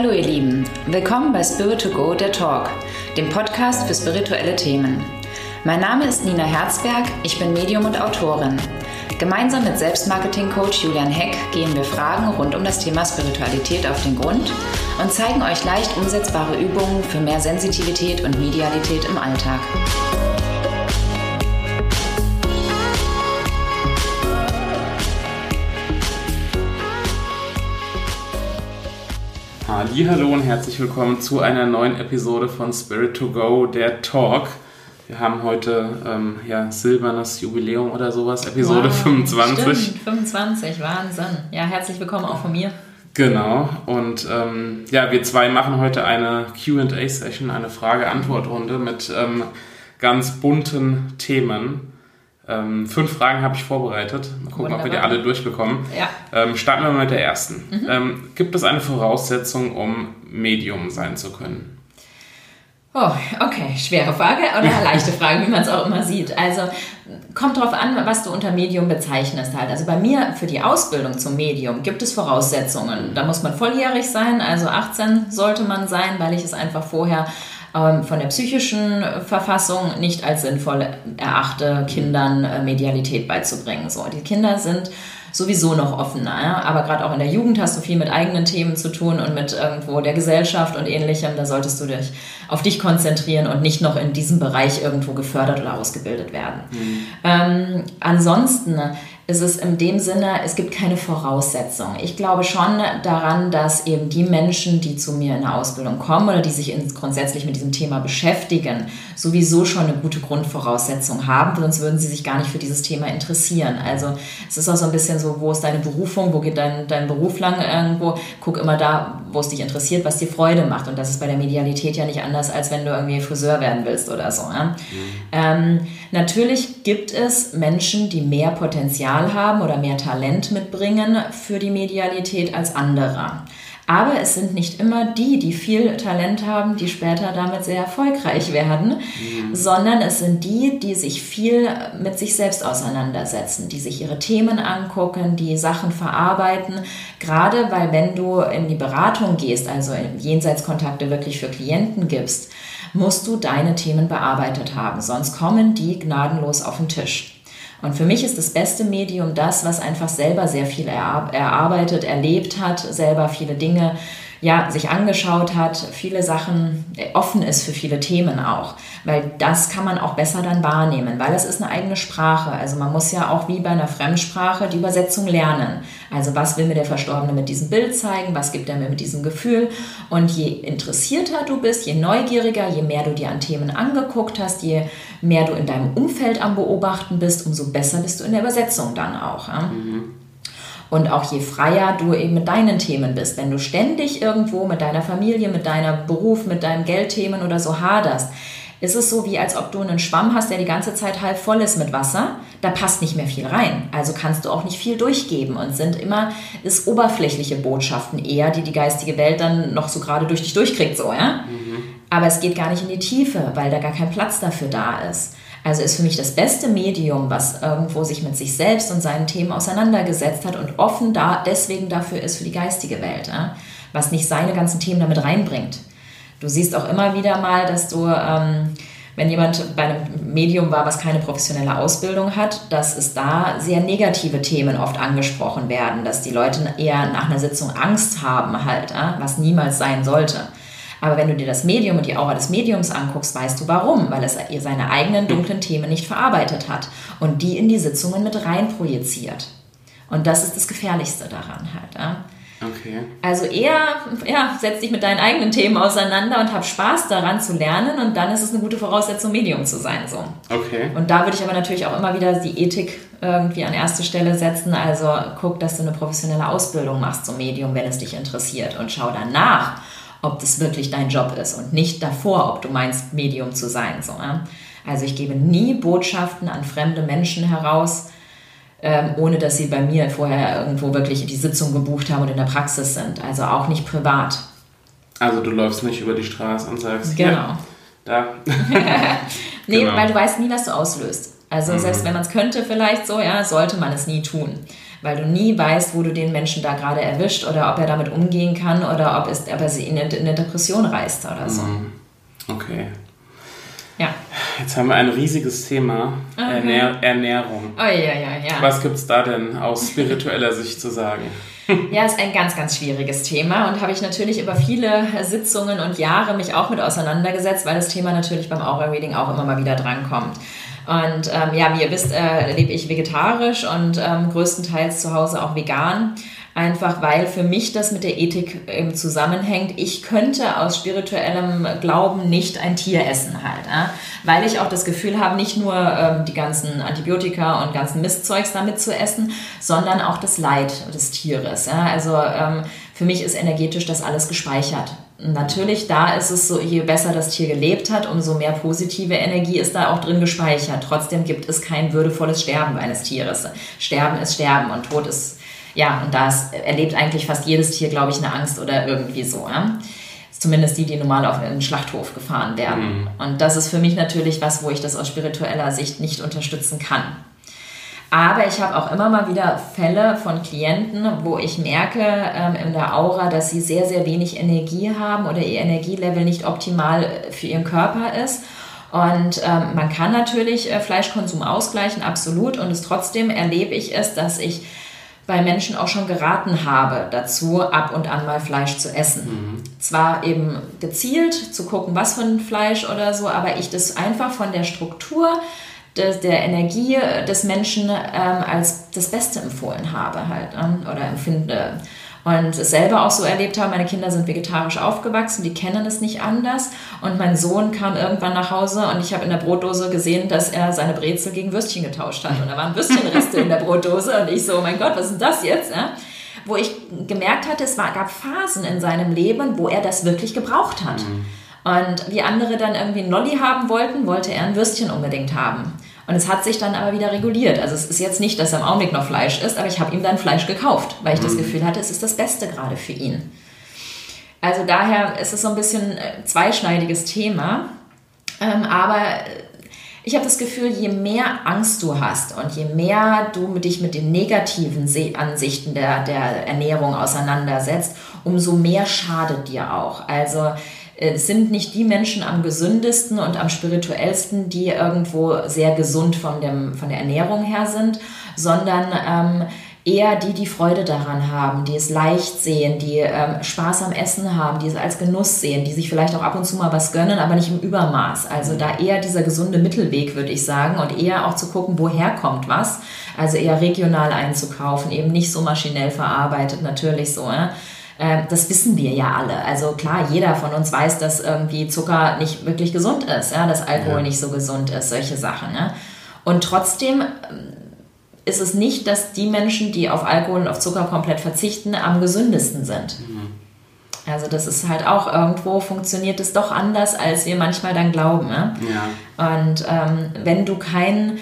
Hallo ihr Lieben, willkommen bei Spirit to Go, der Talk, dem Podcast für spirituelle Themen. Mein Name ist Nina Herzberg, ich bin Medium und Autorin. Gemeinsam mit Selbstmarketing-Coach Julian Heck gehen wir Fragen rund um das Thema Spiritualität auf den Grund und zeigen euch leicht umsetzbare Übungen für mehr Sensitivität und Medialität im Alltag. Hallo und herzlich willkommen zu einer neuen Episode von Spirit to Go, der Talk. Wir haben heute ähm, ja, silbernes Jubiläum oder sowas, Episode wow, 25. Stimmt, 25, Wahnsinn. Ja, herzlich willkommen auch von mir. Genau, und ähm, ja, wir zwei machen heute eine QA-Session, eine Frage-Antwort-Runde mit ähm, ganz bunten Themen. Ähm, fünf Fragen habe ich vorbereitet. Mal gucken, Wunderbar. ob wir die alle durchbekommen. Ja. Ähm, starten wir mal mit der ersten. Mhm. Ähm, gibt es eine Voraussetzung, um Medium sein zu können? Oh, okay, schwere Frage oder leichte Frage, wie man es auch immer sieht. Also kommt darauf an, was du unter Medium bezeichnest halt. Also bei mir für die Ausbildung zum Medium gibt es Voraussetzungen. Da muss man volljährig sein, also 18 sollte man sein, weil ich es einfach vorher ähm, von der psychischen Verfassung nicht als sinnvoll erachte, Kindern äh, Medialität beizubringen. So, die Kinder sind sowieso noch offener. Ja? Aber gerade auch in der Jugend hast du viel mit eigenen Themen zu tun und mit irgendwo der Gesellschaft und ähnlichem. Da solltest du dich auf dich konzentrieren und nicht noch in diesem Bereich irgendwo gefördert oder ausgebildet werden. Mhm. Ähm, ansonsten ist es in dem Sinne, es gibt keine Voraussetzung. Ich glaube schon daran, dass eben die Menschen, die zu mir in der Ausbildung kommen oder die sich grundsätzlich mit diesem Thema beschäftigen, sowieso schon eine gute Grundvoraussetzung haben, sonst würden sie sich gar nicht für dieses Thema interessieren. Also es ist auch so ein bisschen so, wo ist deine Berufung, wo geht dein, dein Beruf lang irgendwo? Guck immer da, wo es dich interessiert, was dir Freude macht. Und das ist bei der Medialität ja nicht anders, als wenn du irgendwie Friseur werden willst oder so. Ja? Mhm. Ähm, natürlich gibt es Menschen, die mehr Potenzial haben oder mehr Talent mitbringen für die Medialität als andere. Aber es sind nicht immer die, die viel Talent haben, die später damit sehr erfolgreich werden, mhm. sondern es sind die, die sich viel mit sich selbst auseinandersetzen, die sich ihre Themen angucken, die Sachen verarbeiten. Gerade weil wenn du in die Beratung gehst, also Jenseitskontakte wirklich für Klienten gibst, musst du deine Themen bearbeitet haben, sonst kommen die gnadenlos auf den Tisch. Und für mich ist das beste Medium das, was einfach selber sehr viel erarbeitet, erlebt hat, selber viele Dinge ja, sich angeschaut hat, viele Sachen äh, offen ist für viele Themen auch, weil das kann man auch besser dann wahrnehmen, weil es ist eine eigene Sprache. Also man muss ja auch wie bei einer Fremdsprache die Übersetzung lernen. Also was will mir der Verstorbene mit diesem Bild zeigen, was gibt er mir mit diesem Gefühl und je interessierter du bist, je neugieriger, je mehr du dir an Themen angeguckt hast, je mehr du in deinem Umfeld am Beobachten bist, umso besser bist du in der Übersetzung dann auch. Mhm. Und auch je freier du eben mit deinen Themen bist, wenn du ständig irgendwo mit deiner Familie, mit deinem Beruf, mit deinen Geldthemen oder so haderst, ist es so wie als ob du einen Schwamm hast, der die ganze Zeit halb voll ist mit Wasser. Da passt nicht mehr viel rein. Also kannst du auch nicht viel durchgeben und sind immer ist oberflächliche Botschaften eher, die die geistige Welt dann noch so gerade durch dich durchkriegt so, ja. Mhm. Aber es geht gar nicht in die Tiefe, weil da gar kein Platz dafür da ist. Also ist für mich das beste Medium, was irgendwo sich mit sich selbst und seinen Themen auseinandergesetzt hat und offen da deswegen dafür ist für die geistige Welt, ja? was nicht seine ganzen Themen damit reinbringt. Du siehst auch immer wieder mal, dass du, ähm, wenn jemand bei einem Medium war, was keine professionelle Ausbildung hat, dass es da sehr negative Themen oft angesprochen werden, dass die Leute eher nach einer Sitzung Angst haben halt, ja? was niemals sein sollte. Aber wenn du dir das Medium und die Aura des Mediums anguckst, weißt du warum, weil es ihr seine eigenen dunklen Themen nicht verarbeitet hat und die in die Sitzungen mit rein projiziert. Und das ist das Gefährlichste daran halt. Ja? Okay. Also eher, ja, setz dich mit deinen eigenen Themen auseinander und hab Spaß daran zu lernen und dann ist es eine gute Voraussetzung, Medium zu sein. So. Okay. Und da würde ich aber natürlich auch immer wieder die Ethik irgendwie an erste Stelle setzen. Also guck, dass du eine professionelle Ausbildung machst zum Medium, wenn es dich interessiert und schau danach, ob das wirklich dein Job ist und nicht davor, ob du meinst, Medium zu sein. So, ja? Also ich gebe nie Botschaften an fremde Menschen heraus, ähm, ohne dass sie bei mir vorher irgendwo wirklich die Sitzung gebucht haben und in der Praxis sind. Also auch nicht privat. Also du läufst nicht über die Straße und sagst, genau. Ja, da. nee, genau. weil du weißt nie, was du auslöst. Also selbst wenn man es könnte vielleicht so, ja, sollte man es nie tun. Weil du nie weißt, wo du den Menschen da gerade erwischt oder ob er damit umgehen kann oder ob, es, ob er sie in eine, in eine Depression reißt oder so. Mhm. Okay. Ja. Jetzt haben wir ein riesiges Thema. Okay. Ernähr Ernährung. Oh ja, ja, ja. Was gibt es da denn aus spiritueller Sicht zu sagen? Ja, ist ein ganz, ganz schwieriges Thema und habe ich natürlich über viele Sitzungen und Jahre mich auch mit auseinandergesetzt, weil das Thema natürlich beim Aura Reading auch immer mal wieder drankommt. Und ähm, ja, wie ihr wisst, äh, lebe ich vegetarisch und ähm, größtenteils zu Hause auch vegan. Einfach weil für mich das mit der Ethik ähm, zusammenhängt. Ich könnte aus spirituellem Glauben nicht ein Tier essen halt. Äh? Weil ich auch das Gefühl habe, nicht nur ähm, die ganzen Antibiotika und ganzen Mistzeugs damit zu essen, sondern auch das Leid des Tieres. Ja? Also ähm, für mich ist energetisch das alles gespeichert. Natürlich, da ist es so, je besser das Tier gelebt hat, umso mehr positive Energie ist da auch drin gespeichert. Trotzdem gibt es kein würdevolles Sterben eines Tieres. Sterben ist Sterben und Tod ist, ja, und da ist, erlebt eigentlich fast jedes Tier, glaube ich, eine Angst oder irgendwie so. Ja? Zumindest die, die normal auf einen Schlachthof gefahren werden. Mhm. Und das ist für mich natürlich was, wo ich das aus spiritueller Sicht nicht unterstützen kann. Aber ich habe auch immer mal wieder Fälle von Klienten, wo ich merke ähm, in der Aura, dass sie sehr, sehr wenig Energie haben oder ihr Energielevel nicht optimal für ihren Körper ist. Und ähm, man kann natürlich äh, Fleischkonsum ausgleichen, absolut. Und es trotzdem erlebe ich es, dass ich bei Menschen auch schon geraten habe, dazu ab und an mal Fleisch zu essen. Mhm. Zwar eben gezielt zu gucken, was für ein Fleisch oder so, aber ich das einfach von der Struktur des, der Energie des Menschen ähm, als das Beste empfohlen habe halt ähm, oder empfinde. Und es selber auch so erlebt habe, meine Kinder sind vegetarisch aufgewachsen, die kennen es nicht anders. Und mein Sohn kam irgendwann nach Hause und ich habe in der Brotdose gesehen, dass er seine Brezel gegen Würstchen getauscht hat. Und da waren Würstchenreste in der Brotdose und ich so, oh mein Gott, was ist das jetzt? Ja? Wo ich gemerkt hatte, es gab Phasen in seinem Leben, wo er das wirklich gebraucht hat. Mhm. Und wie andere dann irgendwie ein Lolli haben wollten, wollte er ein Würstchen unbedingt haben. Und es hat sich dann aber wieder reguliert. Also es ist jetzt nicht, dass er im Augenblick noch Fleisch isst, aber ich habe ihm dann Fleisch gekauft, weil ich mhm. das Gefühl hatte, es ist das Beste gerade für ihn. Also daher ist es so ein bisschen ein zweischneidiges Thema. Ähm, aber ich habe das Gefühl, je mehr Angst du hast und je mehr du dich mit den negativen Ansichten der, der Ernährung auseinandersetzt, umso mehr schadet dir auch. Also äh, sind nicht die Menschen am gesündesten und am spirituellsten, die irgendwo sehr gesund von, dem, von der Ernährung her sind, sondern ähm, eher die, die Freude daran haben, die es leicht sehen, die ähm, Spaß am Essen haben, die es als Genuss sehen, die sich vielleicht auch ab und zu mal was gönnen, aber nicht im Übermaß. Also da eher dieser gesunde Mittelweg, würde ich sagen, und eher auch zu gucken, woher kommt was. Also eher regional einzukaufen, eben nicht so maschinell verarbeitet, natürlich so. Ja? Ähm, das wissen wir ja alle. Also klar, jeder von uns weiß, dass irgendwie Zucker nicht wirklich gesund ist, ja, dass Alkohol ja. nicht so gesund ist, solche Sachen. Ne? Und trotzdem ähm, ist es nicht, dass die Menschen, die auf Alkohol und auf Zucker komplett verzichten, am gesündesten sind. Mhm. Also das ist halt auch irgendwo funktioniert es doch anders, als wir manchmal dann glauben. Ne? Ja. Und ähm, wenn du kein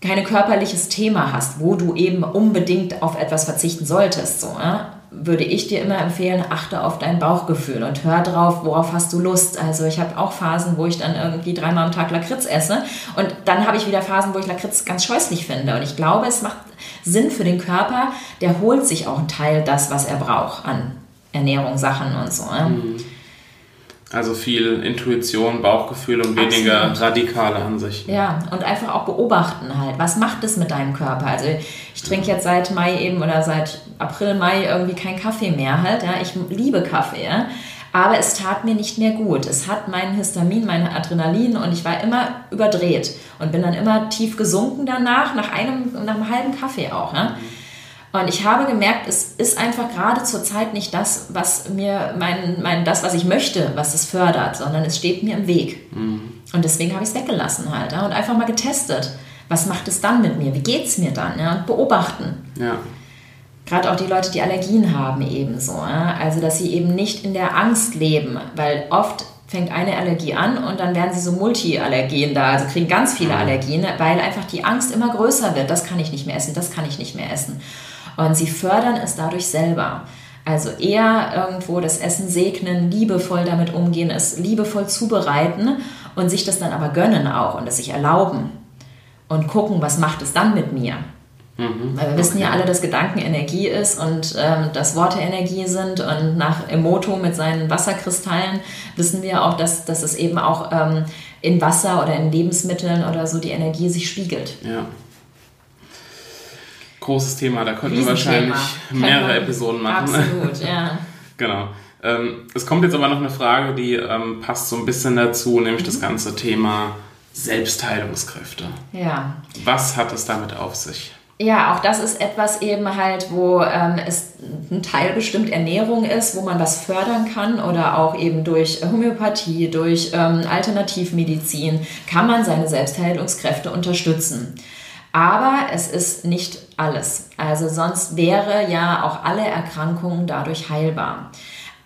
keine körperliches Thema hast, wo du eben unbedingt auf etwas verzichten solltest, so, ne? Würde ich dir immer empfehlen, achte auf dein Bauchgefühl und hör drauf, worauf hast du Lust. Also ich habe auch Phasen, wo ich dann irgendwie dreimal am Tag Lakritz esse und dann habe ich wieder Phasen, wo ich Lakritz ganz scheußlich finde. Und ich glaube, es macht Sinn für den Körper, der holt sich auch einen Teil das, was er braucht an Ernährung, Sachen und so. Ne? Mhm. Also viel Intuition, Bauchgefühl und weniger Absolut. radikale Ansichten. Ja, und einfach auch beobachten halt. Was macht es mit deinem Körper? Also ich trinke jetzt seit Mai eben oder seit April, Mai irgendwie keinen Kaffee mehr halt. Ja. Ich liebe Kaffee, ja. aber es tat mir nicht mehr gut. Es hat mein Histamin, mein Adrenalin und ich war immer überdreht und bin dann immer tief gesunken danach, nach einem, nach einem halben Kaffee auch. Ja. Mhm. Und ich habe gemerkt, es ist einfach gerade zur Zeit nicht das, was mir mein, mein, das, was ich möchte, was es fördert, sondern es steht mir im Weg. Mhm. Und deswegen habe ich es weggelassen halt ja, und einfach mal getestet. Was macht es dann mit mir? Wie geht es mir dann? Ja, und beobachten. Ja. Gerade auch die Leute, die Allergien haben, ebenso. Ja? Also, dass sie eben nicht in der Angst leben, weil oft fängt eine Allergie an und dann werden sie so Multi-Allergien da, also kriegen ganz viele mhm. Allergien, weil einfach die Angst immer größer wird. Das kann ich nicht mehr essen, das kann ich nicht mehr essen. Und sie fördern es dadurch selber. Also eher irgendwo das Essen segnen, liebevoll damit umgehen, es liebevoll zubereiten und sich das dann aber gönnen auch und es sich erlauben. und gucken, was macht es dann mit mir. Mhm. Weil wir wissen ja alle, dass Gedanken Energie ist und ähm, dass Worte Energie sind. Und nach Emoto mit seinen Wasserkristallen wissen wir auch, dass, dass es eben auch ähm, in Wasser oder in Lebensmitteln oder so die Energie sich spiegelt. Ja. Großes Thema, da könnten wir wahrscheinlich mehrere Episoden machen. Absolut, ja. genau. Ähm, es kommt jetzt aber noch eine Frage, die ähm, passt so ein bisschen dazu, nämlich mhm. das ganze Thema Selbstheilungskräfte. Ja. Was hat es damit auf sich? Ja, auch das ist etwas eben halt, wo ähm, es ein Teil bestimmt Ernährung ist, wo man was fördern kann oder auch eben durch Homöopathie, durch ähm, Alternativmedizin kann man seine Selbstheilungskräfte unterstützen. Aber es ist nicht alles. Also sonst wäre ja auch alle Erkrankungen dadurch heilbar.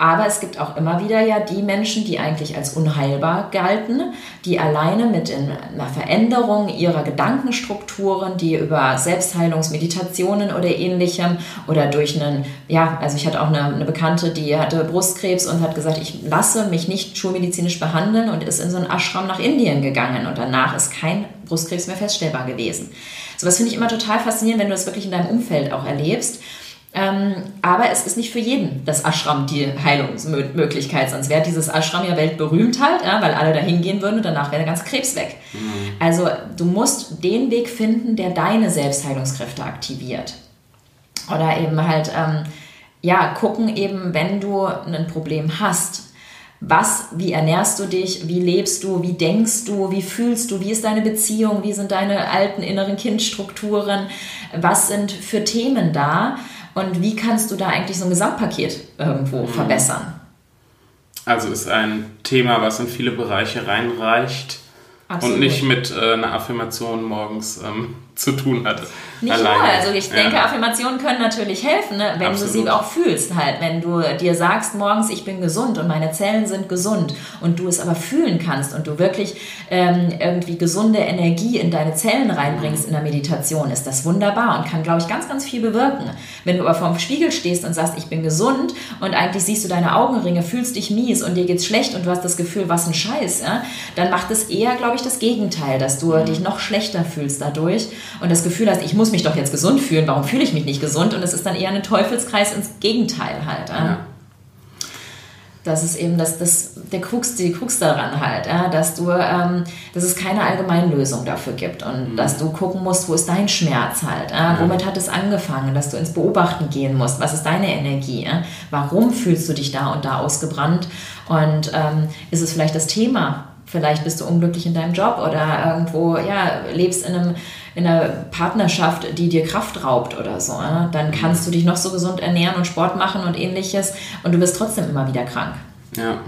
Aber es gibt auch immer wieder ja die Menschen, die eigentlich als unheilbar galten, die alleine mit einer Veränderung ihrer Gedankenstrukturen, die über Selbstheilungsmeditationen oder ähnlichem oder durch einen, ja, also ich hatte auch eine, eine Bekannte, die hatte Brustkrebs und hat gesagt, ich lasse mich nicht schulmedizinisch behandeln und ist in so einen Ashram nach Indien gegangen und danach ist kein Brustkrebs mehr feststellbar gewesen. So was finde ich immer total faszinierend, wenn du das wirklich in deinem Umfeld auch erlebst. Ähm, aber es ist nicht für jeden das Ashram die Heilungsmöglichkeit. Sonst wäre dieses Ashram ja weltberühmt halt, ja, weil alle da hingehen würden und danach wäre der ganze Krebs weg. Mhm. Also du musst den Weg finden, der deine Selbstheilungskräfte aktiviert. Oder eben halt, ähm, ja, gucken eben, wenn du ein Problem hast, was, wie ernährst du dich, wie lebst du, wie denkst du, wie fühlst du, wie ist deine Beziehung, wie sind deine alten inneren Kindstrukturen, was sind für Themen da und wie kannst du da eigentlich so ein Gesamtpaket irgendwo mhm. verbessern? Also ist ein Thema, was in viele Bereiche reinreicht Absolut. und nicht mit äh, einer Affirmation morgens ähm, zu tun hat. Nicht alleine. nur, also ich denke, ja. Affirmationen können natürlich helfen, ne? wenn Absolut. du sie auch fühlst halt. Wenn du dir sagst morgens, ich bin gesund und meine Zellen sind gesund und du es aber fühlen kannst und du wirklich ähm, irgendwie gesunde Energie in deine Zellen reinbringst in der Meditation, ist das wunderbar und kann, glaube ich, ganz, ganz viel bewirken. Wenn du aber vorm Spiegel stehst und sagst, ich bin gesund und eigentlich siehst du deine Augenringe, fühlst dich mies und dir geht's schlecht und du hast das Gefühl, was ein Scheiß, ja? dann macht es eher, glaube ich, das Gegenteil, dass du mhm. dich noch schlechter fühlst dadurch und das Gefühl hast, ich muss mich doch jetzt gesund fühlen, warum fühle ich mich nicht gesund? Und es ist dann eher ein Teufelskreis ins Gegenteil halt. Ja. Das ist eben das, das, der Krux, die Krux daran halt, ja, dass du, ähm, dass es keine Allgemeinlösung dafür gibt und mhm. dass du gucken musst, wo ist dein Schmerz halt, ja, womit hat es angefangen, dass du ins Beobachten gehen musst, was ist deine Energie, ja? warum fühlst du dich da und da ausgebrannt und ähm, ist es vielleicht das Thema, vielleicht bist du unglücklich in deinem Job oder irgendwo, ja, lebst in einem in einer Partnerschaft, die dir Kraft raubt oder so, ja? dann kannst du dich noch so gesund ernähren und Sport machen und ähnliches und du bist trotzdem immer wieder krank. Ja.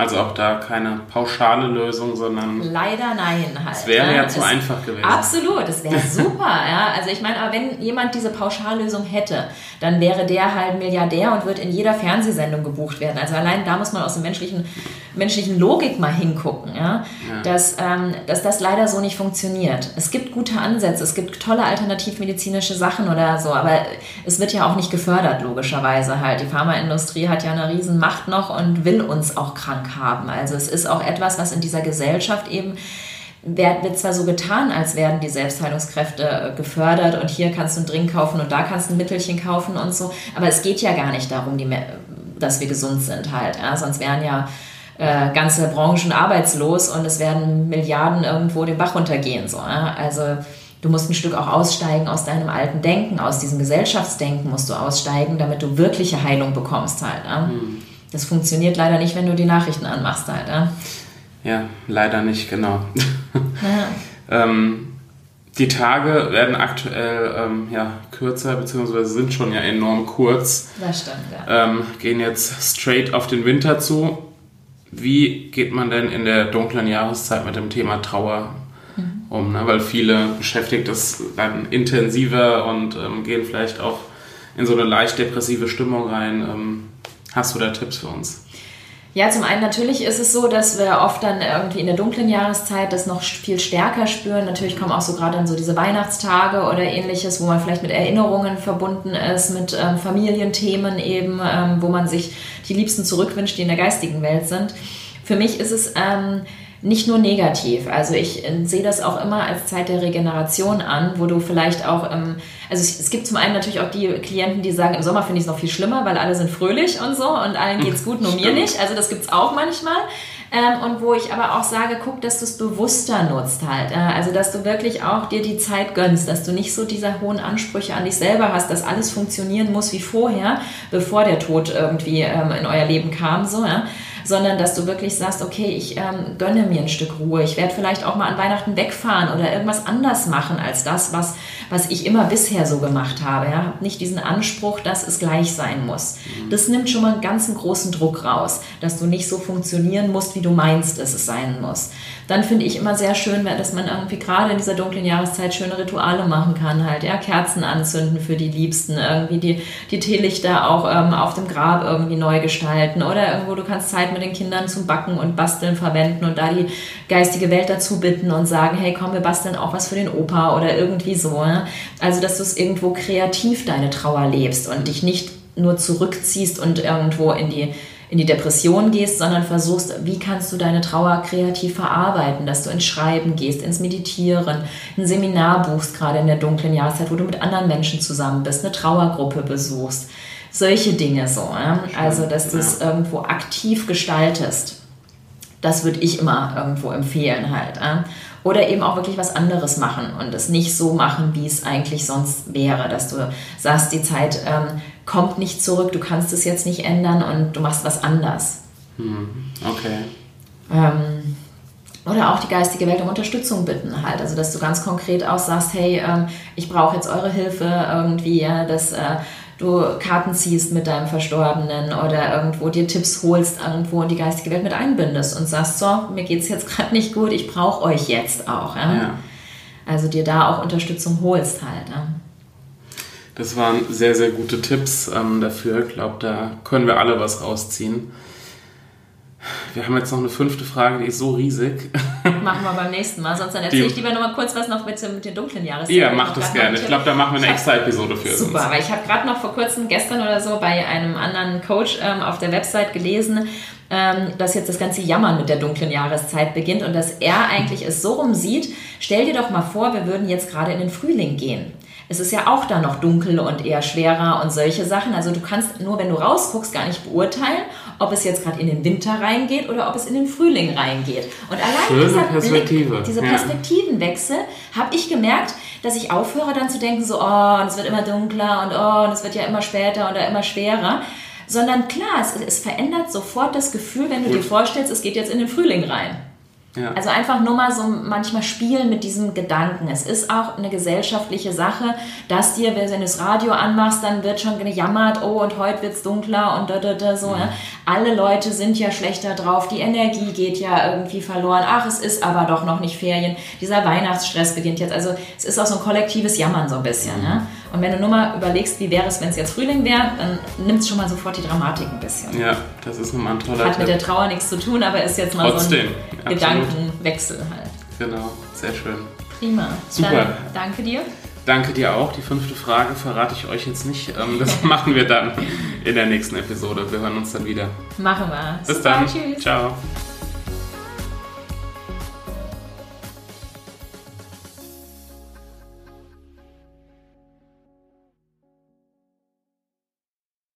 Also auch da keine pauschale Lösung, sondern. Leider nein halt. Es wäre ja, ja zu einfach gewesen. Absolut, es wäre super, ja. Also ich meine, aber wenn jemand diese Pauschallösung hätte, dann wäre der halt Milliardär und wird in jeder Fernsehsendung gebucht werden. Also allein da muss man aus der menschlichen, menschlichen Logik mal hingucken, ja. ja. Dass, ähm, dass das leider so nicht funktioniert. Es gibt gute Ansätze, es gibt tolle alternativmedizinische Sachen oder so, aber es wird ja auch nicht gefördert, logischerweise halt. Die Pharmaindustrie hat ja eine riesen Macht noch und will uns auch krank haben. Also es ist auch etwas, was in dieser Gesellschaft eben wird zwar so getan, als werden die Selbstheilungskräfte äh, gefördert und hier kannst du einen Drink kaufen und da kannst du ein Mittelchen kaufen und so, aber es geht ja gar nicht darum, die, dass wir gesund sind halt. Ja? Sonst wären ja äh, ganze Branchen arbeitslos und es werden Milliarden irgendwo den Bach runtergehen. So? Also du musst ein Stück auch aussteigen aus deinem alten Denken, aus diesem Gesellschaftsdenken musst du aussteigen, damit du wirkliche Heilung bekommst halt. Mhm. Das funktioniert leider nicht, wenn du die Nachrichten anmachst halt. Ja, ja leider nicht, genau. Ja. ähm, die Tage werden aktuell ähm, ja, kürzer, beziehungsweise sind schon ja enorm kurz. Das stimmt, ja. Ähm, gehen jetzt straight auf den Winter zu. Wie geht man denn in der dunklen Jahreszeit mit dem Thema Trauer mhm. um? Ne? Weil viele beschäftigt es dann intensiver und ähm, gehen vielleicht auch in so eine leicht depressive Stimmung rein. Hast du da Tipps für uns? Ja, zum einen natürlich ist es so, dass wir oft dann irgendwie in der dunklen Jahreszeit das noch viel stärker spüren. Natürlich kommen auch so gerade dann so diese Weihnachtstage oder ähnliches, wo man vielleicht mit Erinnerungen verbunden ist, mit ähm, Familienthemen eben, ähm, wo man sich die Liebsten zurückwünscht, die in der geistigen Welt sind. Für mich ist es ähm, nicht nur negativ. Also ich äh, sehe das auch immer als Zeit der Regeneration an, wo du vielleicht auch, ähm, also es, gibt zum einen natürlich auch die Klienten, die sagen, im Sommer finde ich es noch viel schlimmer, weil alle sind fröhlich und so und allen geht es gut, nur mir nicht. Also das gibt es auch manchmal. Ähm, und wo ich aber auch sage, guck, dass du es bewusster nutzt halt. Äh, also, dass du wirklich auch dir die Zeit gönnst, dass du nicht so diese hohen Ansprüche an dich selber hast, dass alles funktionieren muss wie vorher, bevor der Tod irgendwie ähm, in euer Leben kam, so, ja sondern dass du wirklich sagst, okay, ich ähm, gönne mir ein Stück Ruhe. Ich werde vielleicht auch mal an Weihnachten wegfahren oder irgendwas anders machen als das, was, was ich immer bisher so gemacht habe. Ja? Hab nicht diesen Anspruch, dass es gleich sein muss. Mhm. Das nimmt schon mal einen ganzen großen Druck raus, dass du nicht so funktionieren musst, wie du meinst, dass es sein muss dann finde ich immer sehr schön, dass man irgendwie gerade in dieser dunklen Jahreszeit schöne Rituale machen kann, halt, ja, Kerzen anzünden für die Liebsten, irgendwie die, die Teelichter auch ähm, auf dem Grab irgendwie neu gestalten oder irgendwo du kannst Zeit mit den Kindern zum Backen und Basteln verwenden und da die geistige Welt dazu bitten und sagen, hey, komm, wir basteln auch was für den Opa oder irgendwie so. Ne? Also, dass du es irgendwo kreativ deine Trauer lebst und dich nicht nur zurückziehst und irgendwo in die in die Depression gehst, sondern versuchst, wie kannst du deine Trauer kreativ verarbeiten, dass du ins Schreiben gehst, ins Meditieren, ein Seminar buchst, gerade in der dunklen Jahreszeit, wo du mit anderen Menschen zusammen bist, eine Trauergruppe besuchst. Solche Dinge so. Ja? Also, dass du es irgendwo aktiv gestaltest. Das würde ich immer irgendwo empfehlen halt. Ja? Oder eben auch wirklich was anderes machen und es nicht so machen, wie es eigentlich sonst wäre, dass du sagst, die Zeit ähm, kommt nicht zurück, du kannst es jetzt nicht ändern und du machst was anders. Hm, okay. Ähm, oder auch die geistige Welt um Unterstützung bitten halt. Also dass du ganz konkret auch sagst, hey, ähm, ich brauche jetzt eure Hilfe irgendwie, ja, dass äh, du Karten ziehst mit deinem Verstorbenen oder irgendwo dir Tipps holst irgendwo und die geistige Welt mit einbindest und sagst, so, mir geht es jetzt gerade nicht gut, ich brauche euch jetzt auch. Ja? ja? Also dir da auch Unterstützung holst halt. Ja? Das waren sehr, sehr gute Tipps ähm, dafür. Ich glaube, da können wir alle was rausziehen. Wir haben jetzt noch eine fünfte Frage, die ist so riesig. Machen wir beim nächsten Mal. Sonst erzähle ich lieber noch mal kurz was noch mit, mit den dunklen Jahreszeiten. Ja, mach das gerne. Ich glaube, da machen wir eine extra Episode für. Super, sonst. weil ich habe gerade noch vor kurzem, gestern oder so, bei einem anderen Coach ähm, auf der Website gelesen, ähm, dass jetzt das ganze Jammern mit der dunklen Jahreszeit beginnt und dass er eigentlich es so rum sieht. Stell dir doch mal vor, wir würden jetzt gerade in den Frühling gehen es ist ja auch da noch dunkel und eher schwerer und solche Sachen. Also du kannst nur, wenn du rausguckst, gar nicht beurteilen, ob es jetzt gerade in den Winter reingeht oder ob es in den Frühling reingeht. Und allein dieser Perspektive. Blick, dieser Perspektivenwechsel, ja. habe ich gemerkt, dass ich aufhöre dann zu denken, so, oh, es wird immer dunkler und oh, und es wird ja immer später oder immer schwerer. Sondern klar, es, es verändert sofort das Gefühl, wenn du Gut. dir vorstellst, es geht jetzt in den Frühling rein. Ja. Also einfach nur mal so manchmal spielen mit diesem Gedanken. Es ist auch eine gesellschaftliche Sache, dass dir, wenn du das Radio anmachst, dann wird schon gejammert, oh, und heute wird es dunkler und da, da, da, so. Mhm. Ja. Alle Leute sind ja schlechter drauf, die Energie geht ja irgendwie verloren. Ach, es ist aber doch noch nicht Ferien. Dieser Weihnachtsstress beginnt jetzt. Also es ist auch so ein kollektives Jammern so ein bisschen. Mhm. Ja. Und wenn du nur mal überlegst, wie wäre es, wenn es jetzt Frühling wäre, dann nimmt es schon mal sofort die Dramatik ein bisschen. Ja, das ist nochmal ein toller Hat mit der Trauer nichts zu tun, aber ist jetzt mal Trotzdem, so ein Gedankenwechsel halt. Genau, sehr schön. Prima. Super. Dann danke dir. Danke dir auch. Die fünfte Frage verrate ich euch jetzt nicht. Ähm, das machen wir dann in der nächsten Episode. Wir hören uns dann wieder. Machen wir. Bis Super, dann. Tschüss. Ciao.